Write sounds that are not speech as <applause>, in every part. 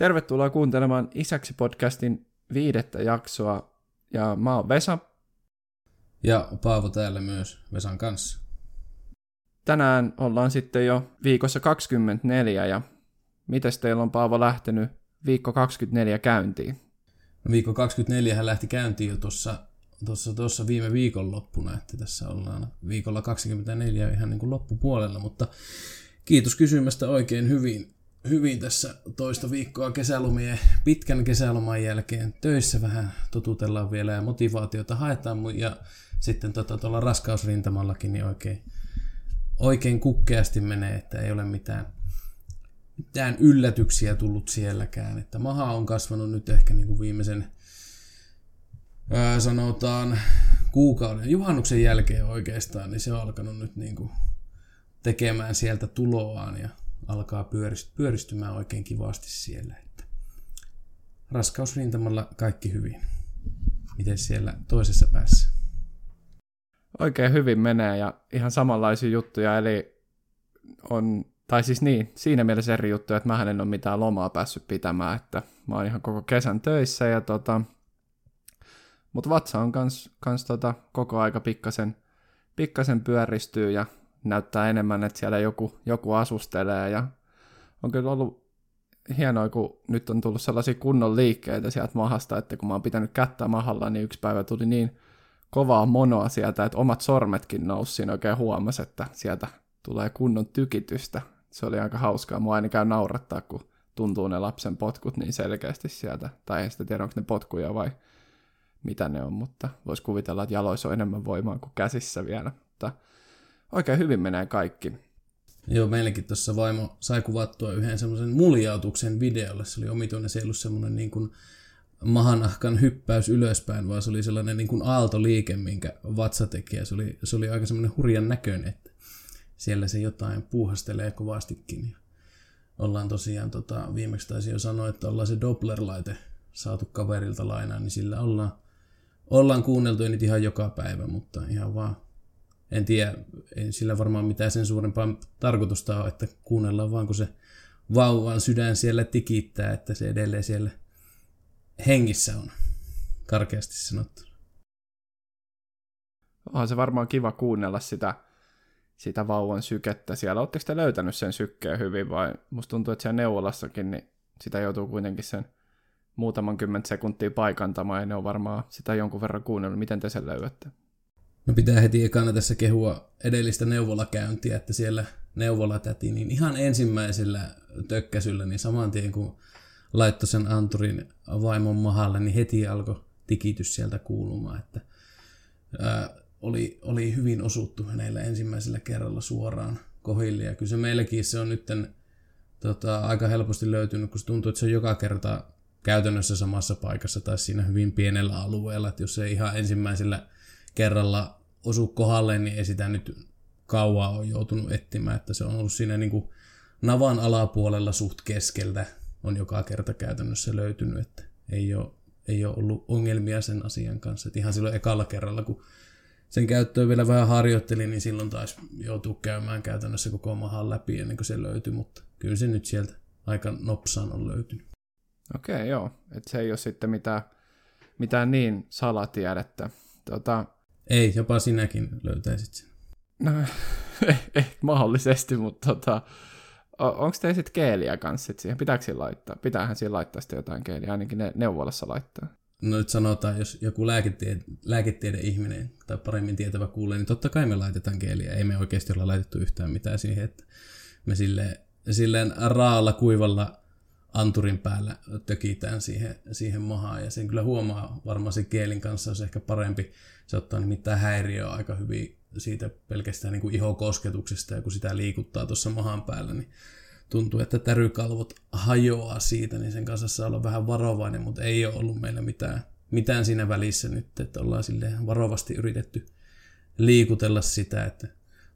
Tervetuloa kuuntelemaan Isäksi podcastin viidettä jaksoa. Ja mä oon Vesa. Ja Paavo täällä myös Vesan kanssa. Tänään ollaan sitten jo viikossa 24 ja mites teillä on Paavo lähtenyt viikko 24 käyntiin? Viikko 24 hän lähti käyntiin jo tuossa tuossa, tuossa viime viikonloppuna, että tässä ollaan viikolla 24 ihan niin kuin loppupuolella, mutta kiitos kysymästä oikein hyvin hyvin tässä toista viikkoa kesälomien, pitkän kesäloman jälkeen töissä vähän totutellaan vielä ja motivaatiota haetaan ja sitten tota, tuolla raskausrintamallakin niin oikein, oikein kukkeasti menee, että ei ole mitään, mitään yllätyksiä tullut sielläkään. Että maha on kasvanut nyt ehkä niin kuin viimeisen ää, sanotaan kuukauden, juhannuksen jälkeen oikeastaan, niin se on alkanut nyt niin kuin tekemään sieltä tuloaan ja alkaa pyöristymään oikein kivasti siellä. Että raskausrintamalla kaikki hyvin. Miten siellä toisessa päässä? Oikein hyvin menee ja ihan samanlaisia juttuja, eli on, tai siis niin, siinä mielessä eri juttuja, että mä en ole mitään lomaa päässyt pitämään, että mä oon ihan koko kesän töissä ja tota, mutta vatsa on kans, kans tota, koko aika pikkasen, pikkasen pyöristyy ja näyttää enemmän, että siellä joku, joku asustelee ja on kyllä ollut hienoa, kun nyt on tullut sellaisia kunnon liikkeitä sieltä mahasta, että kun mä oon pitänyt kättä mahalla, niin yksi päivä tuli niin kovaa monoa sieltä, että omat sormetkin nousi siinä oikein huomasi, että sieltä tulee kunnon tykitystä. Se oli aika hauskaa. Mua aina käy naurattaa, kun tuntuu ne lapsen potkut niin selkeästi sieltä. Tai en sitä tiedä, onko ne potkuja vai mitä ne on, mutta voisi kuvitella, että jaloissa on enemmän voimaa kuin käsissä vielä. Mutta oikein hyvin menee kaikki. Joo, meilläkin tuossa vaimo sai kuvattua yhden semmoisen muljautuksen videolle. Se oli omituinen, se ei ollut semmoinen niin kuin mahanahkan hyppäys ylöspäin, vaan se oli sellainen niin kuin aaltoliike, minkä vatsa teki. Se oli, se oli aika semmoinen hurjan näköinen, että siellä se jotain puuhastelee kovastikin. Ja ollaan tosiaan, tota, viimeksi taisi jo sanoa, että ollaan se Doppler-laite saatu kaverilta lainaan, niin sillä ollaan, ollaan kuunneltu, nyt ihan joka päivä, mutta ihan vaan en tiedä, ei sillä varmaan mitään sen suurempaa tarkoitusta ole, että kuunnellaan vaan kun se vauvan sydän siellä tikittää, että se edelleen siellä hengissä on, karkeasti sanottu. Onhan se varmaan kiva kuunnella sitä, sitä vauvan sykettä siellä. Oletteko te löytänyt sen sykkeen hyvin vai musta tuntuu, että siellä neuvolassakin niin sitä joutuu kuitenkin sen muutaman kymmentä sekuntia paikantamaan ja ne on varmaan sitä jonkun verran kuunnellut. Miten te sen löydätte? No pitää heti ekana tässä kehua edellistä neuvolakäyntiä, että siellä neuvolatäti, niin ihan ensimmäisellä tökkäsyllä, niin saman tien kun laittoi sen anturin vaimon mahalle, niin heti alkoi tikitys sieltä kuulumaan, että ää, oli, oli hyvin osuttu hänellä ensimmäisellä kerralla suoraan kohille. Ja kyllä se meilläkin se on nyt tota, aika helposti löytynyt, kun se tuntuu, että se on joka kerta käytännössä samassa paikassa tai siinä hyvin pienellä alueella, että jos se ihan ensimmäisellä kerralla osu kohdalle, niin ei sitä nyt kauaa ole joutunut etsimään, että se on ollut siinä niin kuin navan alapuolella suht keskeltä on joka kerta käytännössä löytynyt, että ei ole, ei ole ollut ongelmia sen asian kanssa. Että ihan silloin ekalla kerralla, kun sen käyttöön vielä vähän harjoittelin, niin silloin taisi joutuu käymään käytännössä koko mahan läpi ennen kuin se löytyi, mutta kyllä se nyt sieltä aika nopsaan on löytynyt. Okei, okay, joo. Että se ei ole sitten mitään, mitään niin salatiedettä. Tota, ei, jopa sinäkin löytäisit sen. No, <laughs> eh, eh, mahdollisesti, mutta tota, onko teillä sitten keeliä kanssa sit siihen? Pitääkö siinä laittaa? Pitäähän siinä laittaa sitten jotain keeliä, ainakin ne neuvolassa laittaa. No nyt sanotaan, jos joku lääketiede, lääketiede ihminen tai paremmin tietävä kuulee, niin totta kai me laitetaan keeliä. Ei me oikeasti olla laitettu yhtään mitään siihen, että me silleen, silleen raalla kuivalla anturin päällä tökitään siihen, siihen mahaan. Ja sen kyllä huomaa varmaan sen kielin kanssa, olisi ehkä parempi. Se ottaa nimittäin häiriöä aika hyvin siitä pelkästään niin kuin ihokosketuksesta, ja kun sitä liikuttaa tuossa mahan päällä, niin tuntuu, että tärykalvot hajoaa siitä, niin sen kanssa saa olla vähän varovainen, mutta ei ole ollut meillä mitään, mitään siinä välissä nyt, että ollaan sille varovasti yritetty liikutella sitä, että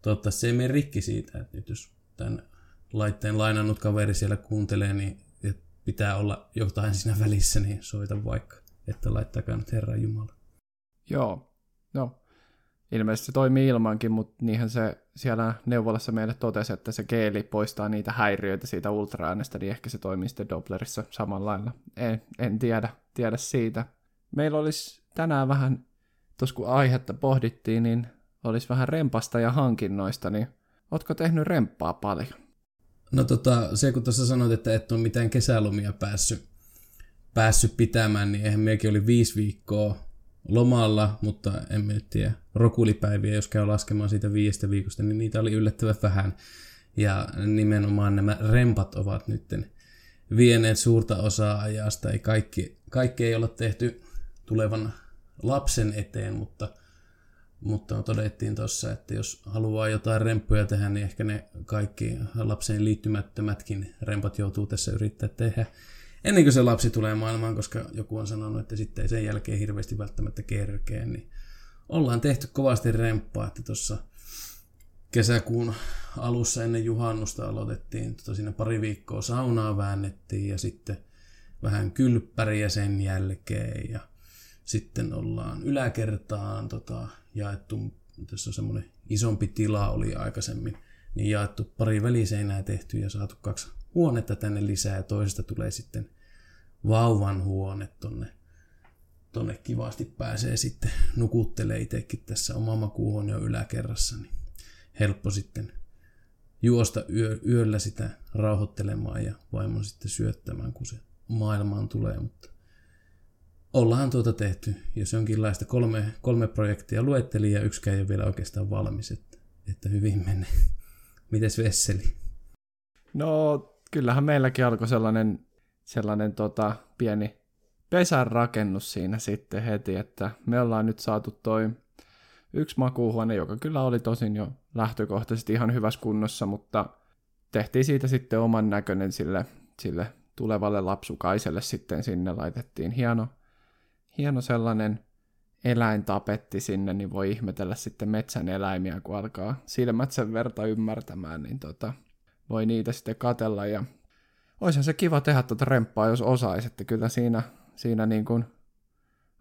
toivottavasti se ei mene rikki siitä, että nyt jos tämän laitteen lainannut kaveri siellä kuuntelee, niin pitää olla jotain siinä välissä, niin soita vaikka, että laittakaa nyt Herran Jumala. Joo, no ilmeisesti se toimii ilmankin, mutta niinhän se siellä neuvolassa meille totesi, että se geeli poistaa niitä häiriöitä siitä ultraäänestä, niin ehkä se toimii sitten Dopplerissa samalla lailla. En, en tiedä, tiedä siitä. Meillä olisi tänään vähän, tuossa kun aihetta pohdittiin, niin olisi vähän rempasta ja hankinnoista, niin ootko tehnyt remppaa paljon? No tota, se kun tuossa sanoit, että et ole mitään kesälomia päässyt, päässyt pitämään, niin eihän mekin oli viisi viikkoa lomalla, mutta en nyt tiedä, rokulipäiviä, jos käy laskemaan siitä viidestä viikosta, niin niitä oli yllättävän vähän. Ja nimenomaan nämä rempat ovat nyt vieneet suurta osaa ajasta. Ei kaikki, kaikki ei ole tehty tulevan lapsen eteen, mutta, mutta todettiin tuossa, että jos haluaa jotain remppuja tehdä, niin ehkä ne kaikki lapseen liittymättömätkin rempat joutuu tässä yrittää tehdä ennen kuin se lapsi tulee maailmaan, koska joku on sanonut, että sitten sen jälkeen hirveästi välttämättä kerkeen, niin ollaan tehty kovasti remppaa, että tuossa kesäkuun alussa ennen juhannusta aloitettiin, tota siinä pari viikkoa saunaa väännettiin ja sitten vähän kylppäriä sen jälkeen ja sitten ollaan yläkertaan tota, jaettu, tässä on semmoinen isompi tila oli aikaisemmin, niin jaettu pari väliseinää tehty ja saatu kaksi huonetta tänne lisää ja toisesta tulee sitten vauvan huone tonne, tonne kivasti pääsee sitten nukuttelee itsekin tässä oma makuuhuone on yläkerrassa, niin helppo sitten juosta yö, yöllä sitä rauhoittelemaan ja vaimon sitten syöttämään, kun se maailmaan tulee, mutta ollaan tuota tehty, jos jonkinlaista kolme, kolme projektia luetteli ja yksikään ei ole vielä oikeastaan valmis, että, että hyvin menee. <laughs> Mites Vesseli? No, kyllähän meilläkin alkoi sellainen sellainen tota, pieni pesän rakennus siinä sitten heti, että me ollaan nyt saatu toi yksi makuuhuone, joka kyllä oli tosin jo lähtökohtaisesti ihan hyvässä kunnossa, mutta tehtiin siitä sitten oman näköinen sille, sille tulevalle lapsukaiselle sitten sinne laitettiin hieno, hieno sellainen eläintapetti sinne, niin voi ihmetellä sitten metsän eläimiä, kun alkaa silmät sen verta ymmärtämään, niin tota, voi niitä sitten katella ja olisihan se kiva tehdä tuota remppaa, jos osaisi, että kyllä siinä, siinä niin kuin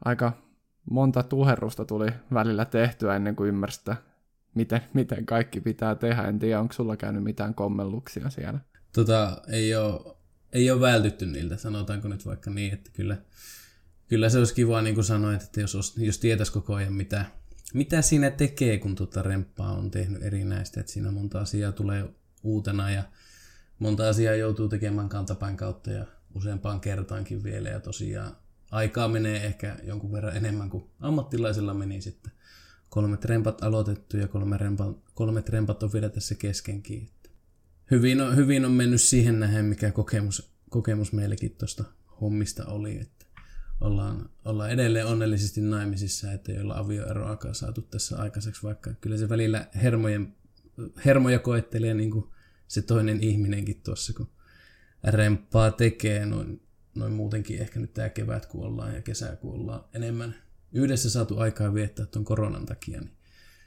aika monta tuherrusta tuli välillä tehtyä ennen kuin ymmärsi, miten, miten kaikki pitää tehdä. En tiedä, onko sulla käynyt mitään kommelluksia siellä? Tota, ei ole, ei ole vältytty niiltä, sanotaanko nyt vaikka niin, että kyllä, kyllä se olisi kiva, niin kuin sanoit, että jos, jos tietäisi koko ajan, mitä, mitä siinä tekee, kun tuota remppaa on tehnyt erinäistä, että siinä monta asiaa tulee uutena ja monta asiaa joutuu tekemään kantapäin kautta ja useampaan kertaankin vielä ja tosiaan aikaa menee ehkä jonkun verran enemmän kuin ammattilaisella meni sitten. Kolme trempat aloitettu ja kolme, rempa, kolme trempat on vielä tässä keskenkin. Hyvin on, hyvin on mennyt siihen nähden, mikä kokemus, kokemus meillekin tuosta hommista oli. Että ollaan, ollaan edelleen onnellisesti naimisissa, että ei olla avioeroakaan saatu tässä aikaiseksi, vaikka kyllä se välillä hermojen, hermoja koettelee niin kuin se toinen ihminenkin tuossa, kun remppaa tekee noin, noin muutenkin ehkä nyt tämä kevät, kun ollaan ja kesä, kun ollaan enemmän yhdessä saatu aikaa viettää tuon koronan takia, niin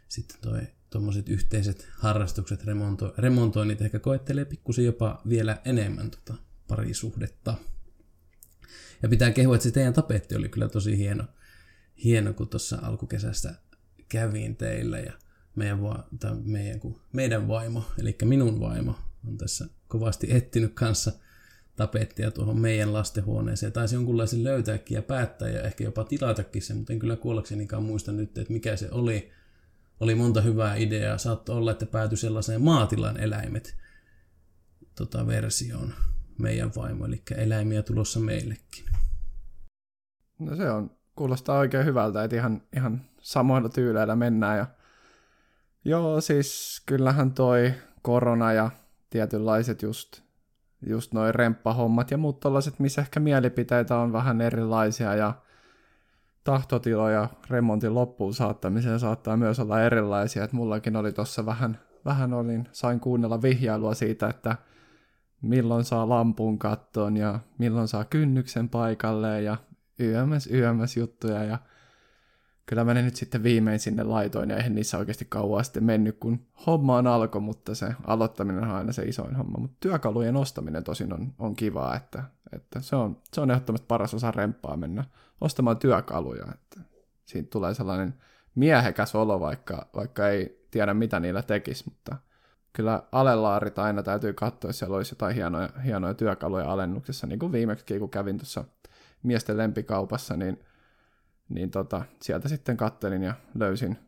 sitten toi tuommoiset yhteiset harrastukset, remonto, remontoinnit ehkä koettelee pikkusen jopa vielä enemmän tota parisuhdetta. Ja pitää kehua, että se teidän tapetti oli kyllä tosi hieno, hieno kun tuossa alkukesästä kävin teillä ja meidän, va- tai meidän, kun meidän vaimo, eli minun vaimo, on tässä kovasti etsinyt kanssa tapettia tuohon meidän lastenhuoneeseen. Taisi jonkunlaisen löytääkin ja päättää ja ehkä jopa tilatakin sen, mutta en kyllä kuollaksenikaan muista nyt, että mikä se oli. Oli monta hyvää ideaa. Saattoi olla, että päätyi sellaiseen maatilan eläimet tota, versioon meidän vaimo, eli eläimiä tulossa meillekin. No se on, kuulostaa oikein hyvältä, että ihan, ihan samoilla tyyleillä mennään ja Joo, siis kyllähän toi korona ja tietynlaiset just, just noin remppahommat ja muut tollaiset, missä ehkä mielipiteitä on vähän erilaisia ja tahtotiloja remontin loppuun saattamiseen saattaa myös olla erilaisia. Et mullakin oli tuossa vähän, vähän olin, sain kuunnella vihjailua siitä, että milloin saa lampun kattoon ja milloin saa kynnyksen paikalle ja yömäs yömäs juttuja ja kyllä mä ne nyt sitten viimein sinne laitoin, ja eihän niissä oikeasti kauan sitten mennyt, kun homma on alkoi, mutta se aloittaminen on aina se isoin homma. Mutta työkalujen ostaminen tosin on, on kivaa, että, että se, on, se on ehdottomasti paras osa remppaa mennä ostamaan työkaluja, että siitä tulee sellainen miehekäs olo, vaikka, vaikka ei tiedä mitä niillä tekisi, mutta kyllä alelaarit aina täytyy katsoa, jos siellä olisi jotain hienoja, hienoja työkaluja alennuksessa, niin kuin viimeksi kun kävin tuossa miesten lempikaupassa, niin, niin tota, sieltä sitten kattelin ja löysin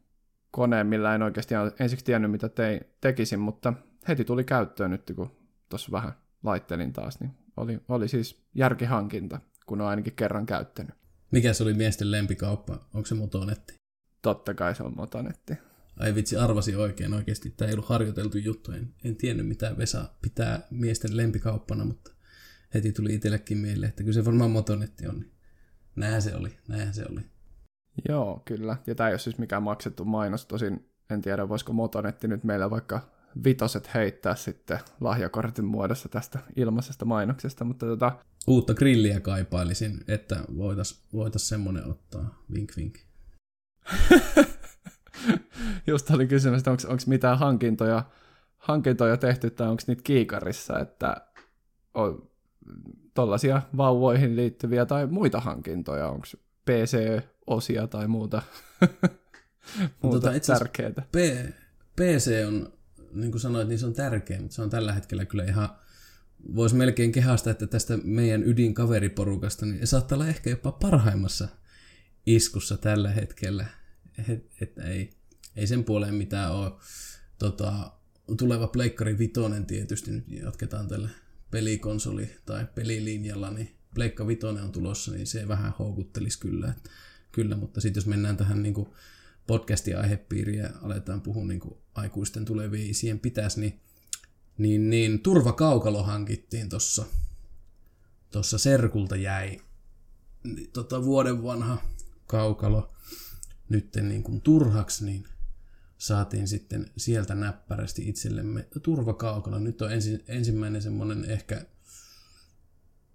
koneen, millä en oikeasti ensiksi tiennyt, mitä tein, tekisin, mutta heti tuli käyttöön nyt, kun tuossa vähän laittelin taas, niin oli, oli siis järkihankinta, kun on ainakin kerran käyttänyt. Mikä se oli miesten lempikauppa? Onko se motonetti? Totta kai se on motonetti. Ai vitsi, arvasi oikein oikeasti. Tämä ei ollut harjoiteltu juttu. En, en tiennyt, mitä Vesa pitää miesten lempikauppana, mutta heti tuli itsellekin mieleen, että kyllä se varmaan motonetti on. Niin näinhän se oli, näinhän se oli. Joo, kyllä. Ja tämä ei ole siis mikään maksettu mainos. Tosin en tiedä, voisiko motonetti nyt meillä vaikka vitoset heittää sitten lahjakortin muodossa tästä ilmaisesta mainoksesta, mutta tota... Uutta grilliä kaipailisin, että voitais, voitais semmonen ottaa, vink vink. <laughs> Just oli kysymys, että onko mitään hankintoja, hankintoja tehty tai onko niitä kiikarissa, että on tuollaisia vauvoihin liittyviä tai muita hankintoja, onko PC-osia tai muuta, <laughs> muuta tota, tärkeää. P- PC on, niin kuin sanoit, niin se on tärkeä, mutta se on tällä hetkellä kyllä ihan, voisi melkein kehasta, että tästä meidän ydinkaveriporukasta, niin saattaa olla ehkä jopa parhaimmassa iskussa tällä hetkellä. Että ei, ei sen puoleen mitään ole. Tota, tuleva Pleikkari Vitonen tietysti nyt jatketaan tällä pelikonsoli- tai pelilinjalla, niin Pleikka Vitonen on tulossa, niin se vähän houkuttelisi kyllä. Että, kyllä, mutta sitten jos mennään tähän niin podcastin aihepiiriin ja aletaan puhua niin kuin aikuisten tuleviin isien pitäisi, niin, niin, niin turvakaukalo hankittiin tuossa. Tuossa Serkulta jäi niin, tota, vuoden vanha kaukalo nyt niin kuin turhaksi, niin saatiin sitten sieltä näppärästi itsellemme turvakaukalo. Nyt on ensi, ensimmäinen semmoinen ehkä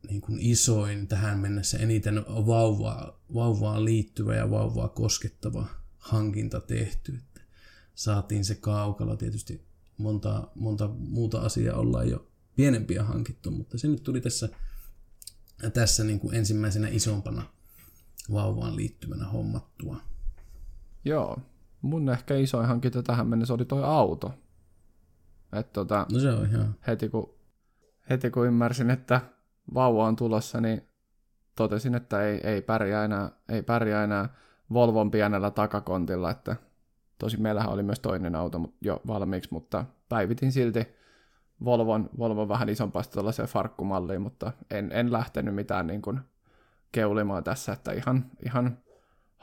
niin kuin isoin tähän mennessä eniten vauvaa, vauvaan liittyvä ja vauvaa koskettava hankinta tehty. Että saatiin se kaukalo. Tietysti monta, monta muuta asiaa ollaan jo pienempiä hankittu, mutta se nyt tuli tässä, tässä niin kuin ensimmäisenä isompana vauvaan liittyvänä hommattua. Joo, mun ehkä isoin hankinta tähän mennessä oli toi auto. Et tota, no se on ihan. Heti kun, heti kun ymmärsin, että vauva on tulossa, niin totesin, että ei, ei, pärjää, enää, ei pärjää enää Volvon pienellä takakontilla, että tosi meillähän oli myös toinen auto jo valmiiksi, mutta päivitin silti Volvon, Volvon vähän isompaa tuollaiseen farkkumalliin, mutta en, en lähtenyt mitään niin kuin keulimaan tässä, että ihan, ihan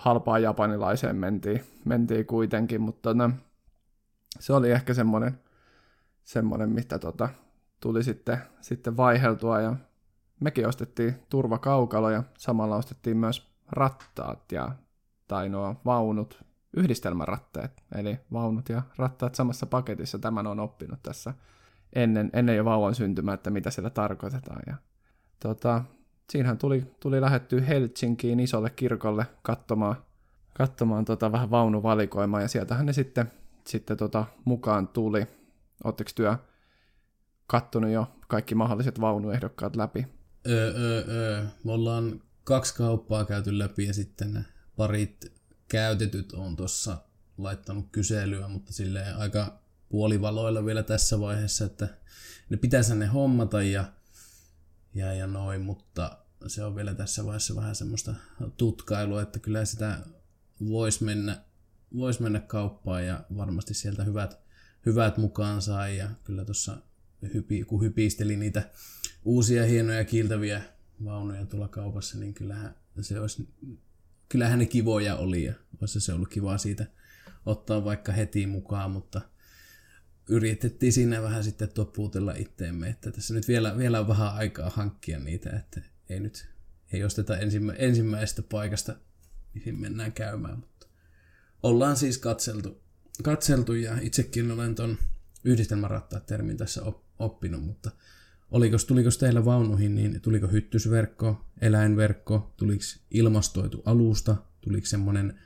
halpaa japanilaiseen mentiin, mentiin kuitenkin, mutta no, se oli ehkä semmoinen, semmoinen mitä tota, tuli sitten, sitten vaiheltua ja mekin ostettiin turvakaukalo ja samalla ostettiin myös rattaat ja, tai nuo vaunut, yhdistelmäratteet, eli vaunut ja rattaat samassa paketissa. Tämän on oppinut tässä ennen, ennen jo vauvan syntymää, että mitä siellä tarkoitetaan. Ja, tota, siinähän tuli, tuli lähettyä Helsinkiin isolle kirkolle katsomaan, katsomaan tota vähän vaunuvalikoimaa, ja sieltähän ne sitten, sitten tota mukaan tuli. Oletteko työ kattonut jo kaikki mahdolliset vaunuehdokkaat läpi? Öö, öö, öö. Me ollaan kaksi kauppaa käyty läpi ja sitten parit käytetyt on tuossa laittanut kyselyä, mutta silleen aika puolivaloilla vielä tässä vaiheessa, että ne pitäisi ne hommata ja ja, ja noin, mutta se on vielä tässä vaiheessa vähän semmoista tutkailua, että kyllä sitä voisi mennä, vois mennä kauppaan ja varmasti sieltä hyvät, hyvät mukaan sai. Ja kyllä tuossa hypi, kun hypisteli niitä uusia hienoja kiiltäviä vaunuja tuolla kaupassa, niin kyllähän se olisi, kyllähän ne kivoja oli ja olisi se ollut kiva siitä ottaa vaikka heti mukaan, mutta yritettiin siinä vähän sitten topuutella itteemme, että tässä nyt vielä, vielä on vähän aikaa hankkia niitä, että ei nyt ei osteta ensimmä, ensimmäisestä paikasta, mihin mennään käymään, mutta ollaan siis katseltu, katseltu ja itsekin olen ton yhdistelmärattaat termin tässä oppinut, mutta oliko, tuliko teillä vaunuihin, niin tuliko hyttysverkko, eläinverkko, tuliko ilmastoitu alusta, tuliko semmoinen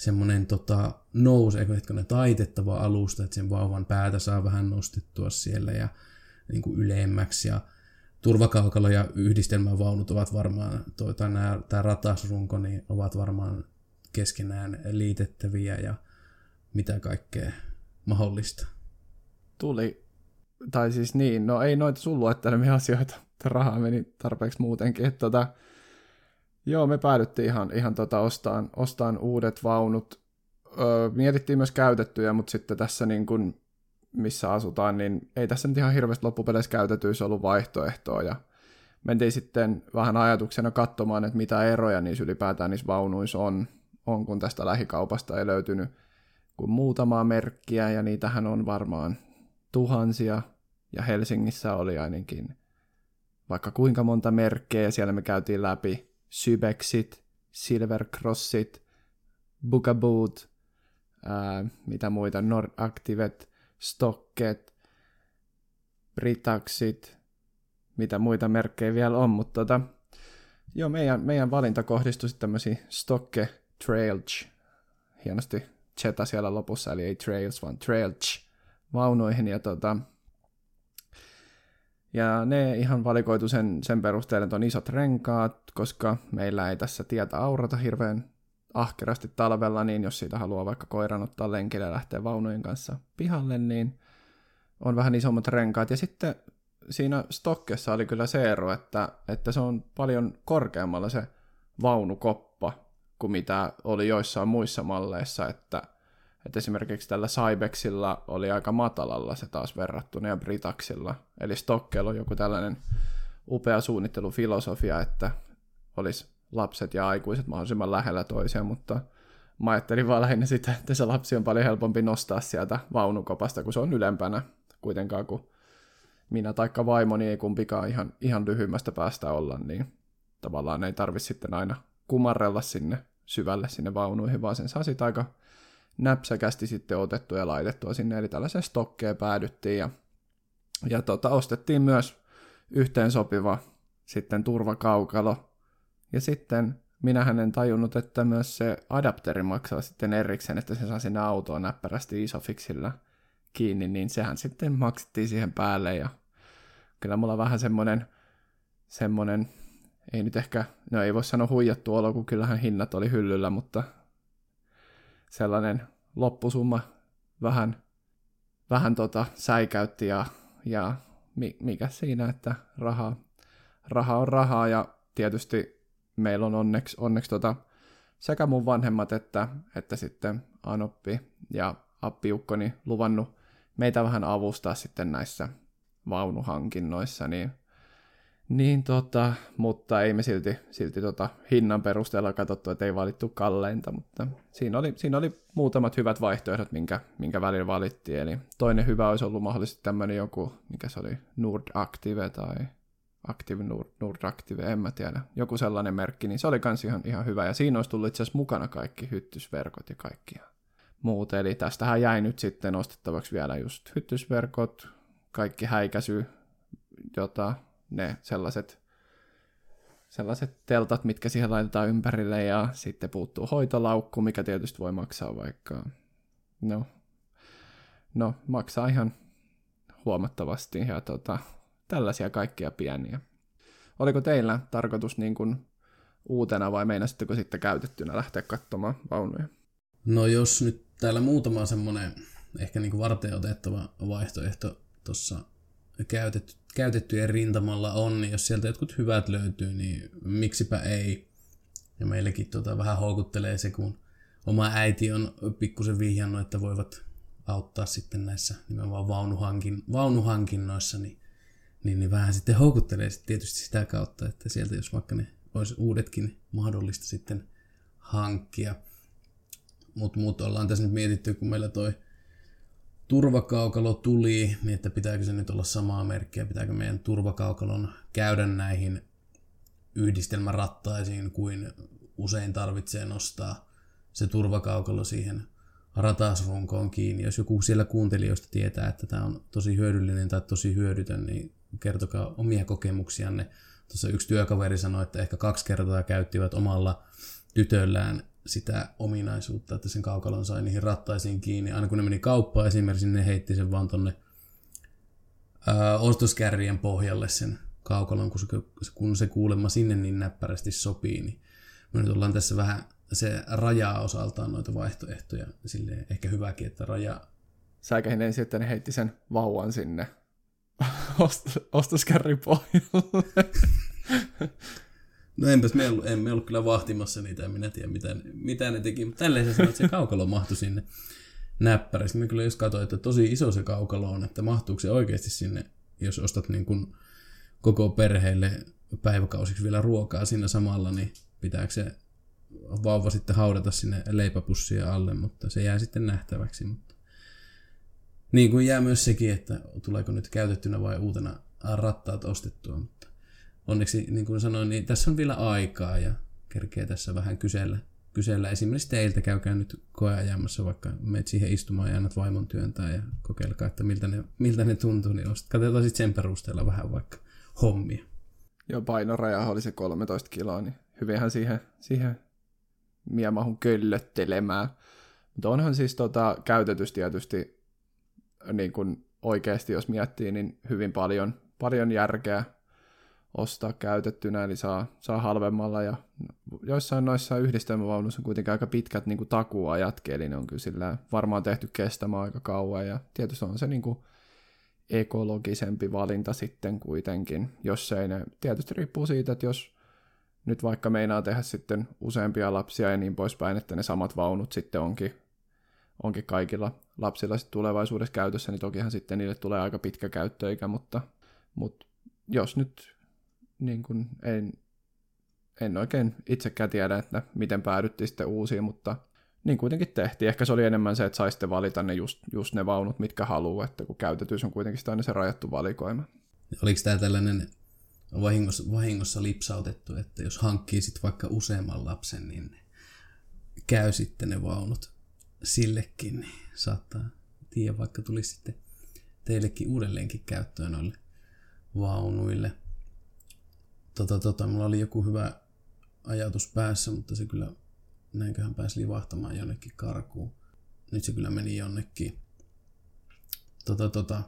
semmoinen tota, nouse, ne taitettava alusta, että sen vauvan päätä saa vähän nostettua siellä ja niin kuin ylemmäksi ja turvakaukalo ja yhdistelmävaunut ovat varmaan, nämä, tämä ratasrunko, niin ovat varmaan keskenään liitettäviä ja mitä kaikkea mahdollista. Tuli, tai siis niin, no ei noita sun luettelemia asioita, että rahaa meni tarpeeksi muutenkin, että tota, joo, me päädyttiin ihan, ihan tota ostaan, ostaan uudet vaunut. Öö, mietittiin myös käytettyjä, mutta sitten tässä niin kun, missä asutaan, niin ei tässä nyt ihan hirveästi loppupeleissä käytetyissä ollut vaihtoehtoa, ja mentiin sitten vähän ajatuksena katsomaan, että mitä eroja niissä ylipäätään niissä vaunuissa on, on kun tästä lähikaupasta ei löytynyt kuin muutamaa merkkiä, ja niitähän on varmaan tuhansia, ja Helsingissä oli ainakin vaikka kuinka monta merkkeä, ja siellä me käytiin läpi Sybexit, Silvercrossit, Bugaboot, ää, mitä muita, Nordactivet, Stocket, Britaxit, mitä muita merkkejä vielä on, mutta tota, joo, meidän, meidän valinta kohdistui sitten tämmöisiin Stocke Trailch, hienosti cheta siellä lopussa, eli ei Trails, vaan Trailch vaunuihin, ja tota, ja ne ihan valikoitu sen, sen perusteella, että on isot renkaat, koska meillä ei tässä tietä aurata hirveän ahkerasti talvella, niin jos siitä haluaa vaikka koiran ottaa lenkille ja lähteä vaunujen kanssa pihalle, niin on vähän isommat renkaat. Ja sitten siinä stokkessa oli kyllä se ero, että, että se on paljon korkeammalla se vaunukoppa kuin mitä oli joissain muissa malleissa, että, että esimerkiksi tällä Cybexilla oli aika matalalla se taas verrattuna ja Britaxilla. Eli Stokkeella on joku tällainen upea suunnittelufilosofia, että olisi lapset ja aikuiset mahdollisimman lähellä toisiaan, mutta mä ajattelin vaan lähinnä sitä, että se lapsi on paljon helpompi nostaa sieltä vaunukopasta, kun se on ylempänä kuitenkaan, kun minä taikka vaimoni ei kumpikaan ihan, ihan lyhyimmästä päästä olla, niin tavallaan ei tarvi sitten aina kumarrella sinne syvälle sinne vaunuihin, vaan sen saa sitten aika näpsäkästi sitten otettua ja laitettua sinne, eli tällaiseen stokkeen päädyttiin, ja, ja tota, ostettiin myös yhteen sopiva sitten turvakaukalo, ja sitten minähän en tajunnut, että myös se adapteri maksaa sitten erikseen, että se saa sinne autoon näppärästi isofixillä kiinni, niin sehän sitten maksettiin siihen päälle. Ja kyllä mulla vähän semmoinen, semmoinen ei nyt ehkä, no ei voi sanoa huijattu olo, kun kyllähän hinnat oli hyllyllä, mutta sellainen loppusumma vähän, vähän tota säikäytti ja, ja mikä siinä, että rahaa, raha on rahaa ja tietysti meillä on onneksi, onneksi tota, sekä mun vanhemmat että, että sitten Anoppi ja Appiukkoni luvannut meitä vähän avustaa sitten näissä vaunuhankinnoissa, niin, niin tota, mutta ei me silti, silti tota hinnan perusteella katsottu, että ei valittu kalleinta, mutta siinä oli, siinä oli muutamat hyvät vaihtoehdot, minkä, minkä välillä valittiin, eli toinen hyvä olisi ollut mahdollisesti tämmöinen joku, mikä se oli, Nord Active tai Active Nord, Nord Active, en mä tiedä, joku sellainen merkki, niin se oli kans ihan, ihan hyvä, ja siinä olisi tullut itse asiassa mukana kaikki hyttysverkot ja kaikki muut, eli tästähän jäi nyt sitten ostettavaksi vielä just hyttysverkot, kaikki häikäisy, jota ne sellaiset, sellaiset teltat, mitkä siihen laitetaan ympärille, ja sitten puuttuu hoitolaukku, mikä tietysti voi maksaa vaikka, no, no maksaa ihan huomattavasti, ja tota, tällaisia kaikkia pieniä. Oliko teillä tarkoitus niin kuin uutena vai meinasitteko sitten käytettynä lähteä katsomaan vaunuja? No jos nyt täällä muutama semmoinen ehkä niin kuin varten otettava vaihtoehto tuossa käytetty, käytettyjen rintamalla on, niin jos sieltä jotkut hyvät löytyy, niin miksipä ei. Ja meillekin tota vähän houkuttelee se, kun oma äiti on pikkusen vihjannut, että voivat auttaa sitten näissä nimenomaan vaunuhankin, vaunuhankinnoissa, niin niin, niin vähän sitten houkuttelee sitten tietysti sitä kautta, että sieltä jos vaikka ne olisi uudetkin mahdollista sitten hankkia. Mutta mut ollaan tässä nyt mietitty, kun meillä toi turvakaukalo tuli, niin että pitääkö se nyt olla samaa merkkiä, pitääkö meidän turvakaukalon käydä näihin yhdistelmärattaisiin kuin usein tarvitsee nostaa se turvakaukalo siihen ratasrunkoon kiinni. Jos joku siellä kuuntelijoista tietää, että tämä on tosi hyödyllinen tai tosi hyödytön, niin kertokaa omia kokemuksianne. Tuossa yksi työkaveri sanoi, että ehkä kaksi kertaa käyttivät omalla tytöllään sitä ominaisuutta, että sen kaukalon sai niihin rattaisiin kiinni. Aina kun ne meni kauppaan esimerkiksi, niin ne heitti sen vaan tonne ää, ostoskärrien pohjalle sen kaukalon, kun se, kun se kuulemma sinne niin näppärästi sopii. Niin me nyt ollaan tässä vähän se rajaa osaltaan noita vaihtoehtoja. Silleen ehkä hyväkin, että raja... Säikähinen sitten heitti sen vauvan sinne <laughs> ost- ostoskärrin pohjalle. <laughs> No enpäs me ollut, emme ollut kyllä vahtimassa niitä, en minä tiedä mitä, mitä ne teki, mutta tälleen se sanoi, että se kaukalo mahtui sinne näppärästi. Mä kyllä just katsoin, että tosi iso se kaukalo on, että mahtuuko se oikeasti sinne, jos ostat niin kuin koko perheelle päiväkausiksi vielä ruokaa siinä samalla, niin pitääkö se vauva sitten haudata sinne leipäpussia alle, mutta se jää sitten nähtäväksi. Mutta niin kuin jää myös sekin, että tuleeko nyt käytettynä vai uutena rattaat ostettua, mutta onneksi niin kuin sanoin, niin tässä on vielä aikaa ja kerkee tässä vähän kysellä, kysellä. Esimerkiksi teiltä käykää nyt koeajamassa, vaikka menet siihen istumaan ja annat vaimon työntää ja kokeilkaa, että miltä ne, miltä ne tuntuu, niin ostat. Katsotaan sitten sen perusteella vähän vaikka hommia. Joo, painoraja oli se 13 kiloa, niin hyvinhän siihen, siihen mie mahun köllöttelemään. Mutta onhan siis tota, käytetys tietysti niin kun oikeasti, jos miettii, niin hyvin paljon, paljon järkeä ostaa käytettynä, eli saa, saa halvemmalla. Ja joissain noissa yhdistelmävaunuissa on kuitenkin aika pitkät niin takuajatkin, eli ne on kyllä varmaan tehty kestämään aika kauan. Ja tietysti on se niin kuin ekologisempi valinta sitten kuitenkin, jos ei ne, tietysti riippuu siitä, että jos nyt vaikka meinaa tehdä sitten useampia lapsia ja niin poispäin, että ne samat vaunut sitten onkin, onkin kaikilla lapsilla sitten tulevaisuudessa käytössä, niin tokihan sitten niille tulee aika pitkä käyttöikä, mutta, mutta jos nyt niin kuin en, en oikein itsekään tiedä, että miten päädyttiin sitten uusiin, mutta niin kuitenkin tehtiin. Ehkä se oli enemmän se, että saisitte valita ne just, just ne vaunut, mitkä haluaa, että kun käytetys on kuitenkin aina se rajattu valikoima. Oliko tämä tällainen vahingossa, vahingossa lipsautettu, että jos hankkii sit vaikka useamman lapsen, niin käy sitten ne vaunut sillekin, niin saattaa tiedä, vaikka tulisi sitten teillekin uudelleenkin käyttöön noille vaunuille. Tota, tota, mulla oli joku hyvä ajatus päässä, mutta se kyllä näinköhän pääsi livahtamaan jonnekin karkuun. Nyt se kyllä meni jonnekin. Tota, tota,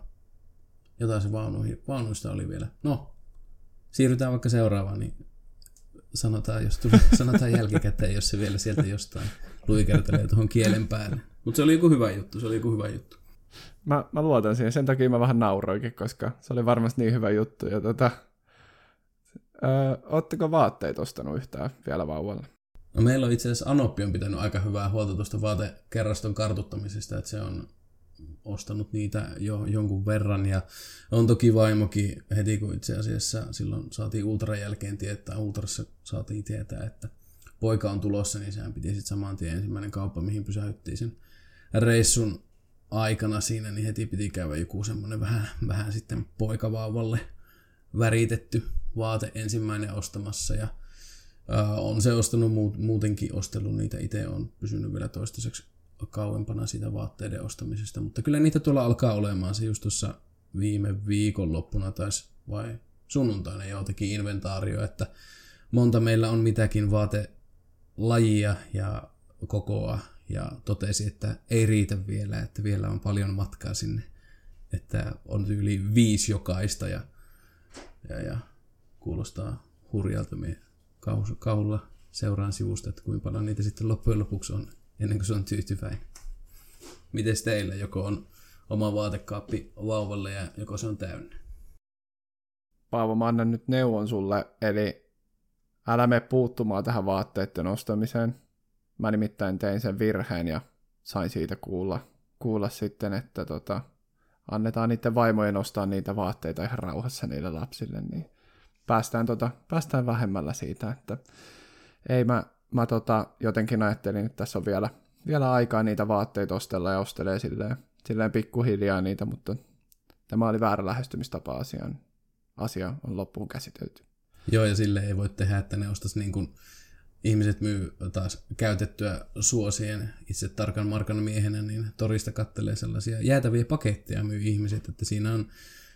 jotain se vaunuihin, vaunuista oli vielä. No, siirrytään vaikka seuraavaan, niin sanotaan, jos tuli, <laughs> sanotaan jälkikäteen, jos se vielä sieltä jostain luikertelee tuohon kielen päälle. Mutta se oli joku hyvä juttu, se oli joku hyvä juttu. Mä, mä luotan siihen, sen takia mä vähän nauroikin, koska se oli varmasti niin hyvä juttu. Ja tota, öö, ootteko vaatteita ostanut yhtään vielä vauvalle? No meillä on itse asiassa Anoppi on pitänyt aika hyvää huolta tuosta vaatekerraston kartuttamisesta, että se on ostanut niitä jo jonkun verran ja on toki vaimokin heti kun itse asiassa silloin saatiin Ultran jälkeen tietää, Ultrassa saatiin tietää, että poika on tulossa, niin sehän piti sitten saman tien ensimmäinen kauppa, mihin pysäyttiin sen reissun aikana siinä, niin heti piti käydä joku semmoinen vähän, vähän sitten poikavauvalle väritetty vaate ensimmäinen ostamassa ja äh, on se ostanut muutenkin ostellut niitä itse on pysynyt vielä toistaiseksi kauempana siitä vaatteiden ostamisesta, mutta kyllä niitä tuolla alkaa olemaan. Se just tuossa viime viikonloppuna taisi vai sunnuntaina jo teki inventaario, että monta meillä on mitäkin vaatelajia ja kokoa ja totesi, että ei riitä vielä, että vielä on paljon matkaa sinne, että on yli viisi jokaista ja, ja, ja kuulostaa hurjalta me kauhulla seuraan sivusta, että kuinka paljon niitä sitten loppujen lopuksi on ennen kuin se on tyytyväinen. Miten teillä? Joko on oma vaatekaappi vauvalle ja joko se on täynnä? Paavo, mä annan nyt neuvon sulle, eli älä mene puuttumaan tähän vaatteiden ostamiseen. Mä nimittäin tein sen virheen ja sain siitä kuulla, kuulla sitten, että tota, annetaan niiden vaimojen ostaa niitä vaatteita ihan rauhassa niille lapsille, niin päästään, tota, päästään vähemmällä siitä, että ei mä mä tota, jotenkin ajattelin, että tässä on vielä, vielä aikaa niitä vaatteita ostella ja ostelee silleen, silleen pikkuhiljaa niitä, mutta tämä oli väärä lähestymistapa asiaan. Asia on loppuun käsitelty. Joo, ja sille ei voi tehdä, että ne ostaisi niin kuin ihmiset myy taas käytettyä suosien itse tarkan markan miehenä, niin torista kattelee sellaisia jäätäviä paketteja myy ihmiset, että siinä on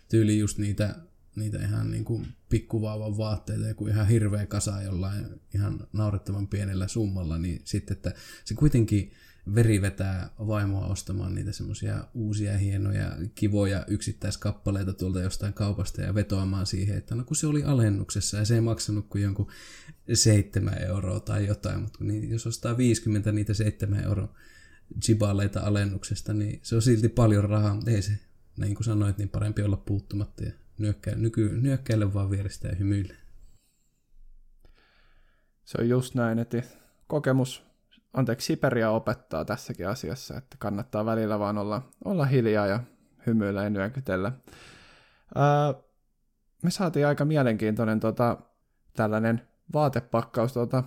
tyyli just niitä niitä ihan niin kuin pikkuvaavan vaatteita, joku ihan hirveä kasa jollain ihan naurettavan pienellä summalla, niin sitten, että se kuitenkin veri vetää vaimoa ostamaan niitä semmoisia uusia hienoja kivoja yksittäiskappaleita tuolta jostain kaupasta ja vetoamaan siihen, että no kun se oli alennuksessa ja se ei maksanut kuin jonkun seitsemän euroa tai jotain, mutta niin, jos ostaa 50 niitä seitsemän euroa jibaleita alennuksesta, niin se on silti paljon rahaa, ei se, niin kuin sanoit, niin parempi olla puuttumatta ja nyökkä, nyky, nyökkäile vaan vierestä ja hymyille. Se on just näin, että kokemus, anteeksi, Siperia opettaa tässäkin asiassa, että kannattaa välillä vaan olla, olla hiljaa ja hymyillä ja nyökytellä. Ää, me saatiin aika mielenkiintoinen tota, tällainen vaatepakkaus tuota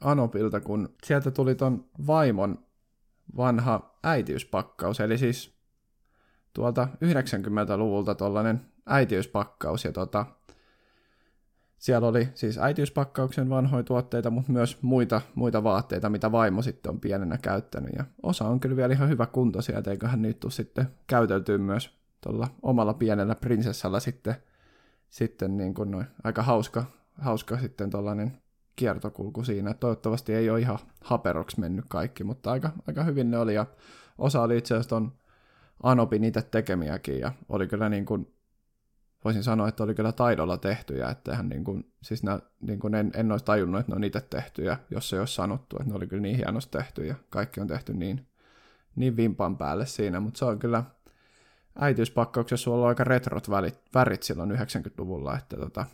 Anopilta, kun sieltä tuli ton vaimon vanha äitiyspakkaus, eli siis tuolta 90-luvulta tuollainen äitiyspakkaus, ja tota, siellä oli siis äitiyspakkauksen vanhoja tuotteita, mutta myös muita, muita vaatteita, mitä vaimo sitten on pienenä käyttänyt, ja osa on kyllä vielä ihan hyvä kunto sieltä, eiköhän niitä tule sitten käyteltyä myös tuolla omalla pienellä prinsessalla sitten, sitten niin kuin noin, aika hauska, hauska sitten tuollainen kiertokulku siinä. Toivottavasti ei ole ihan haperoksi mennyt kaikki, mutta aika, aika hyvin ne oli. Ja osa oli itse asiassa ton Anopin itse tekemiäkin ja oli kyllä niin kuin, voisin sanoa, että oli kyllä taidolla tehtyjä, että hän niin kuin, siis nää, niin kuin en, en olisi tajunnut, että ne on itse tehtyjä, jos se olisi sanottu, että ne oli kyllä niin hienosti tehty ja kaikki on tehty niin, niin vimpan päälle siinä, mutta se on kyllä äitiyspakkauksessa ollut aika retrot värit, värit silloin 90-luvulla, että tota,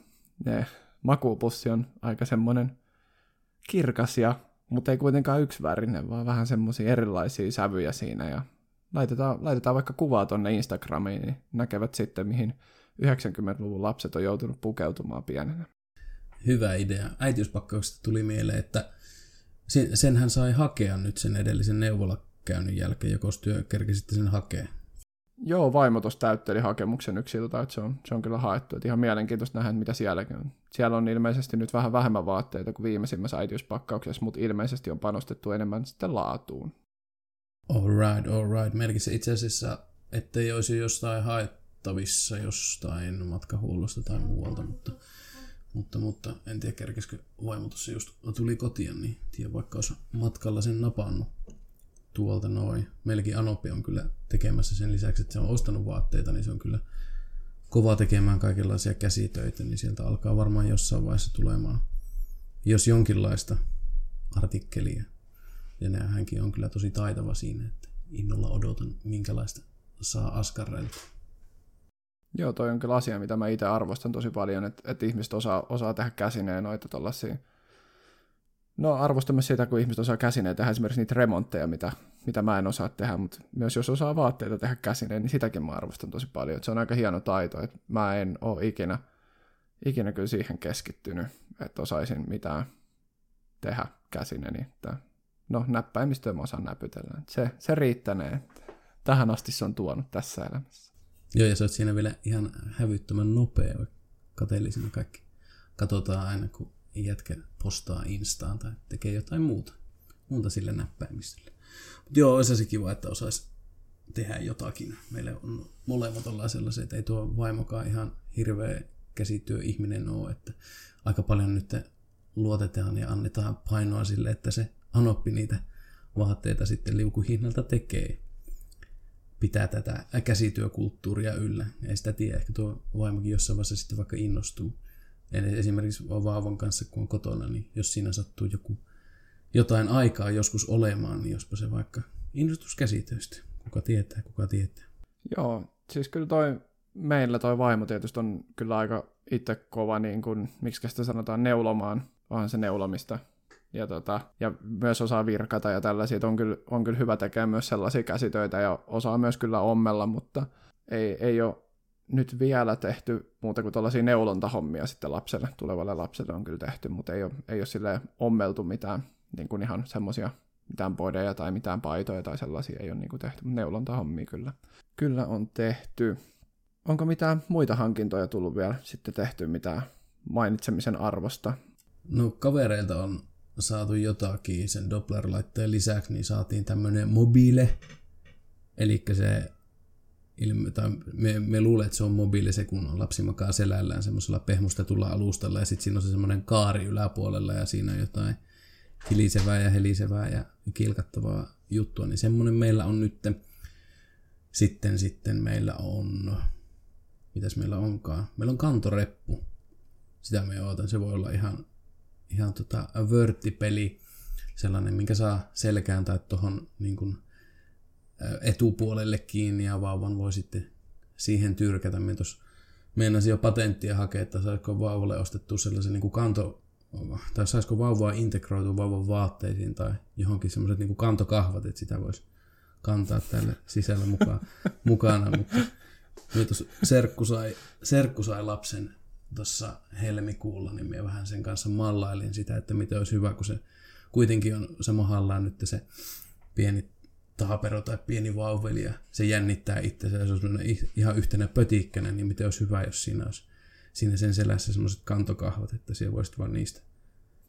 ne makuupussi on aika semmoinen kirkas, ja, mutta ei kuitenkaan yksivärinen, vaan vähän semmoisia erilaisia sävyjä siinä. Ja laitetaan, laitetaan vaikka kuvaa tonne Instagramiin, niin näkevät sitten, mihin 90-luvun lapset on joutunut pukeutumaan pienenä. Hyvä idea. Äitiyspakkauksesta tuli mieleen, että sen hän sai hakea nyt sen edellisen neuvolakäynnin jälkeen, joko työ kerkisitte sen hakea. Joo, vaimo tuossa täytteli hakemuksen yksiltä, että se on, se on kyllä haettu. Että ihan mielenkiintoista nähdä, mitä sielläkin on. Siellä on ilmeisesti nyt vähän vähemmän vaatteita kuin viimeisimmässä äitiyspakkauksessa, mutta ilmeisesti on panostettu enemmän sitten laatuun. Alright, alright. Merkitse itse asiassa, ettei olisi jostain haettavissa jostain matkahuollosta tai muualta, mutta, mutta, mutta en tiedä kerkesikö vaimo tuossa just tuli kotiin, niin tiedä vaikka olisi matkalla sen napannut tuolta noin. Meilläkin Anopi on kyllä tekemässä sen lisäksi, että se on ostanut vaatteita, niin se on kyllä kova tekemään kaikenlaisia käsitöitä, niin sieltä alkaa varmaan jossain vaiheessa tulemaan, jos jonkinlaista artikkelia. Ja hänkin on kyllä tosi taitava siinä, että innolla odotan, minkälaista saa Askarrelta. Joo, toi on kyllä asia, mitä mä itse arvostan tosi paljon, että, että ihmiset osaa, osaa tehdä käsineen noita tuollaisia No arvostamme sitä, kun ihmiset osaa käsineen tehdä esimerkiksi niitä remontteja, mitä, mitä mä en osaa tehdä, mutta myös jos osaa vaatteita tehdä käsineen, niin sitäkin mä arvostan tosi paljon. se on aika hieno taito, että mä en ole ikinä, ikinä kyllä siihen keskittynyt, että osaisin mitään tehdä käsineni. Että, no näppäimistöä mä osaan näpytellä. Se, se riittänee. Tähän asti se on tuonut tässä elämässä. Joo, ja sä oot siinä vielä ihan hävyttömän nopea. Kateellisena kaikki. Katsotaan aina, kun jätkä postaa Instaan tai tekee jotain muuta, muuta sille näppäimistölle. Mutta joo, olisi se kiva, että osaisi tehdä jotakin. Meillä on molemmat ollaan sellaisia, että ei tuo vaimokaan ihan hirveä käsityöihminen ole, että aika paljon nyt luotetaan ja annetaan painoa sille, että se anoppi niitä vaatteita sitten liukuhinnalta tekee. Pitää tätä käsityökulttuuria yllä. Ei sitä tiedä, ehkä tuo vaimokin jossain vaiheessa sitten vaikka innostuu. Eli esimerkiksi vauvan kanssa, kun on kotona, niin jos siinä sattuu joku, jotain aikaa joskus olemaan, niin jospa se vaikka innostus käsitöistä. Kuka tietää, kuka tietää. Joo, siis kyllä toi meillä toi vaimo tietysti on kyllä aika itse kova, niin kuin, miksi sitä sanotaan, neulomaan. Onhan se neulomista. Ja, tota, ja myös osaa virkata ja tällaisia. On kyllä, on kyllä hyvä tekemään myös sellaisia käsitöitä ja osaa myös kyllä ommella, mutta ei, ei ole nyt vielä tehty muuta kuin tällaisia neulontahommia sitten lapselle, tulevalle lapselle on kyllä tehty, mutta ei ole, ei ole sille ommeltu mitään niin kuin ihan semmoisia mitään bodeja tai mitään paitoja tai sellaisia ei ole niin kuin tehty, mutta neulontahommia kyllä, kyllä on tehty. Onko mitään muita hankintoja tullut vielä sitten tehty, mitä mainitsemisen arvosta? No kavereilta on saatu jotakin sen Doppler-laitteen lisäksi, niin saatiin tämmöinen mobile, eli se ilme, tai me, me luulee, että se on mobiili se, kun lapsi makaa selällään semmoisella pehmustetulla alustalla ja sitten siinä on se semmoinen kaari yläpuolella ja siinä on jotain kilisevää ja helisevää ja kilkattavaa juttua, niin semmoinen meillä on nyt. Sitten, sitten meillä on, mitäs meillä onkaan? Meillä on kantoreppu. Sitä me ootan. Se voi olla ihan, ihan tota vörttipeli, sellainen, minkä saa selkään tai tuohon niin etupuolelle kiinni ja vauvan voi sitten siihen tyrkätä. Me tuossa jo patenttia hakea, että saisiko vauvalle ostettu sellaisen niin kanto, tai saisiko vauvaa integroitua vauvan vaatteisiin tai johonkin semmoiset niin kantokahvat, että sitä voisi kantaa tälle sisällä mukaan, mukana, mutta serkku sai, serkku sai lapsen tuossa helmikuulla, niin minä vähän sen kanssa mallailin sitä, että miten olisi hyvä, kun se kuitenkin on se mahallaan nyt se pieni taapero tai pieni vauveli ja se jännittää itseään se on ihan yhtenä pötikkänä, niin miten olisi hyvä, jos siinä olisi siinä sen selässä semmoiset kantokahvat, että siellä voisit vaan niistä.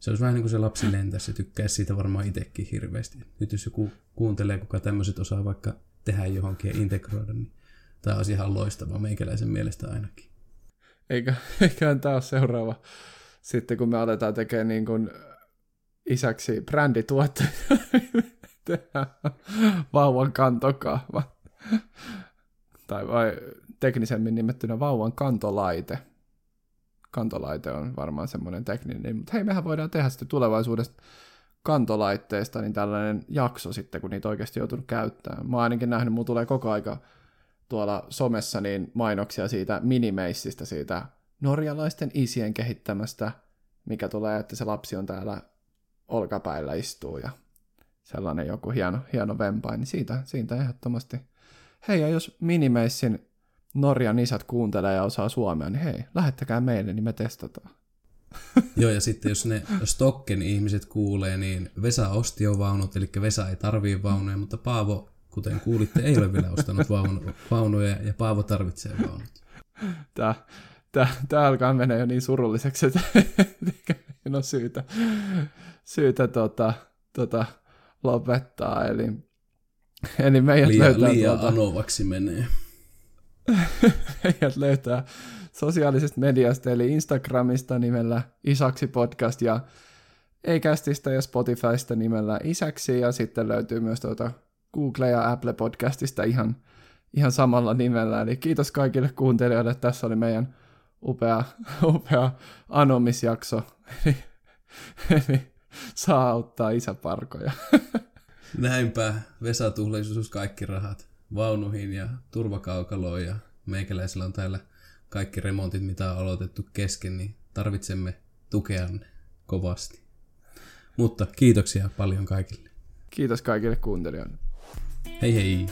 Se olisi vähän niin kuin se lapsi lentäisi se tykkää siitä varmaan itsekin hirveästi. Nyt jos joku kuuntelee, kuka tämmöiset osaa vaikka tehdä johonkin ja integroida, niin tämä olisi ihan loistava meikäläisen mielestä ainakin. Eikä, <laughs> eiköhän tämä ole seuraava. Sitten kun me aletaan tekemään niin kuin isäksi brändituotteita, <laughs> vauvan kantokahva. tai vai teknisemmin nimettynä vauvan kantolaite. Kantolaite on varmaan semmoinen tekninen, mutta hei, mehän voidaan tehdä sitten tulevaisuudesta kantolaitteesta niin tällainen jakso sitten, kun niitä oikeasti joutunut käyttämään. Mä oon ainakin nähnyt, mulla tulee koko aika tuolla somessa niin mainoksia siitä minimeissistä, siitä norjalaisten isien kehittämästä, mikä tulee, että se lapsi on täällä olkapäillä istuu ja sellainen joku hieno, hieno vempain, niin siitä, siitä ehdottomasti. Hei, ja jos Minimeissin Norjan isät kuuntelee ja osaa suomea, niin hei, lähettäkää meille, niin me testataan. <laughs> Joo, ja sitten jos ne Stokken ihmiset kuulee, niin Vesa osti jo vaunut, eli Vesa ei tarvii vaunuja, mutta Paavo, kuten kuulitte, ei ole vielä ostanut vaunuja, ja Paavo tarvitsee vaunut. Tämä, tämä, tämä alkaa mennä jo niin surulliseksi, että ei ole syytä, syytä tota, tota, lopettaa. Eli, eli meidät liian, löytää liian tuolta, anovaksi menee. <laughs> meidät löytää sosiaalisesta mediasta, eli Instagramista nimellä Isaksi podcast ja Eikästistä ja Spotifysta nimellä Isäksi ja sitten löytyy myös tuota Google ja Apple podcastista ihan, ihan samalla nimellä. Eli kiitos kaikille kuuntelijoille, tässä oli meidän upea, <laughs> upea anomisjakso. Eli, eli saa auttaa isäparkoja. <laughs> Näinpä, Vesa kaikki rahat vaunuihin ja turvakaukaloon ja meikäläisellä on täällä kaikki remontit, mitä on aloitettu kesken, niin tarvitsemme tukea kovasti. Mutta kiitoksia paljon kaikille. Kiitos kaikille kuuntelijoille. Hei hei!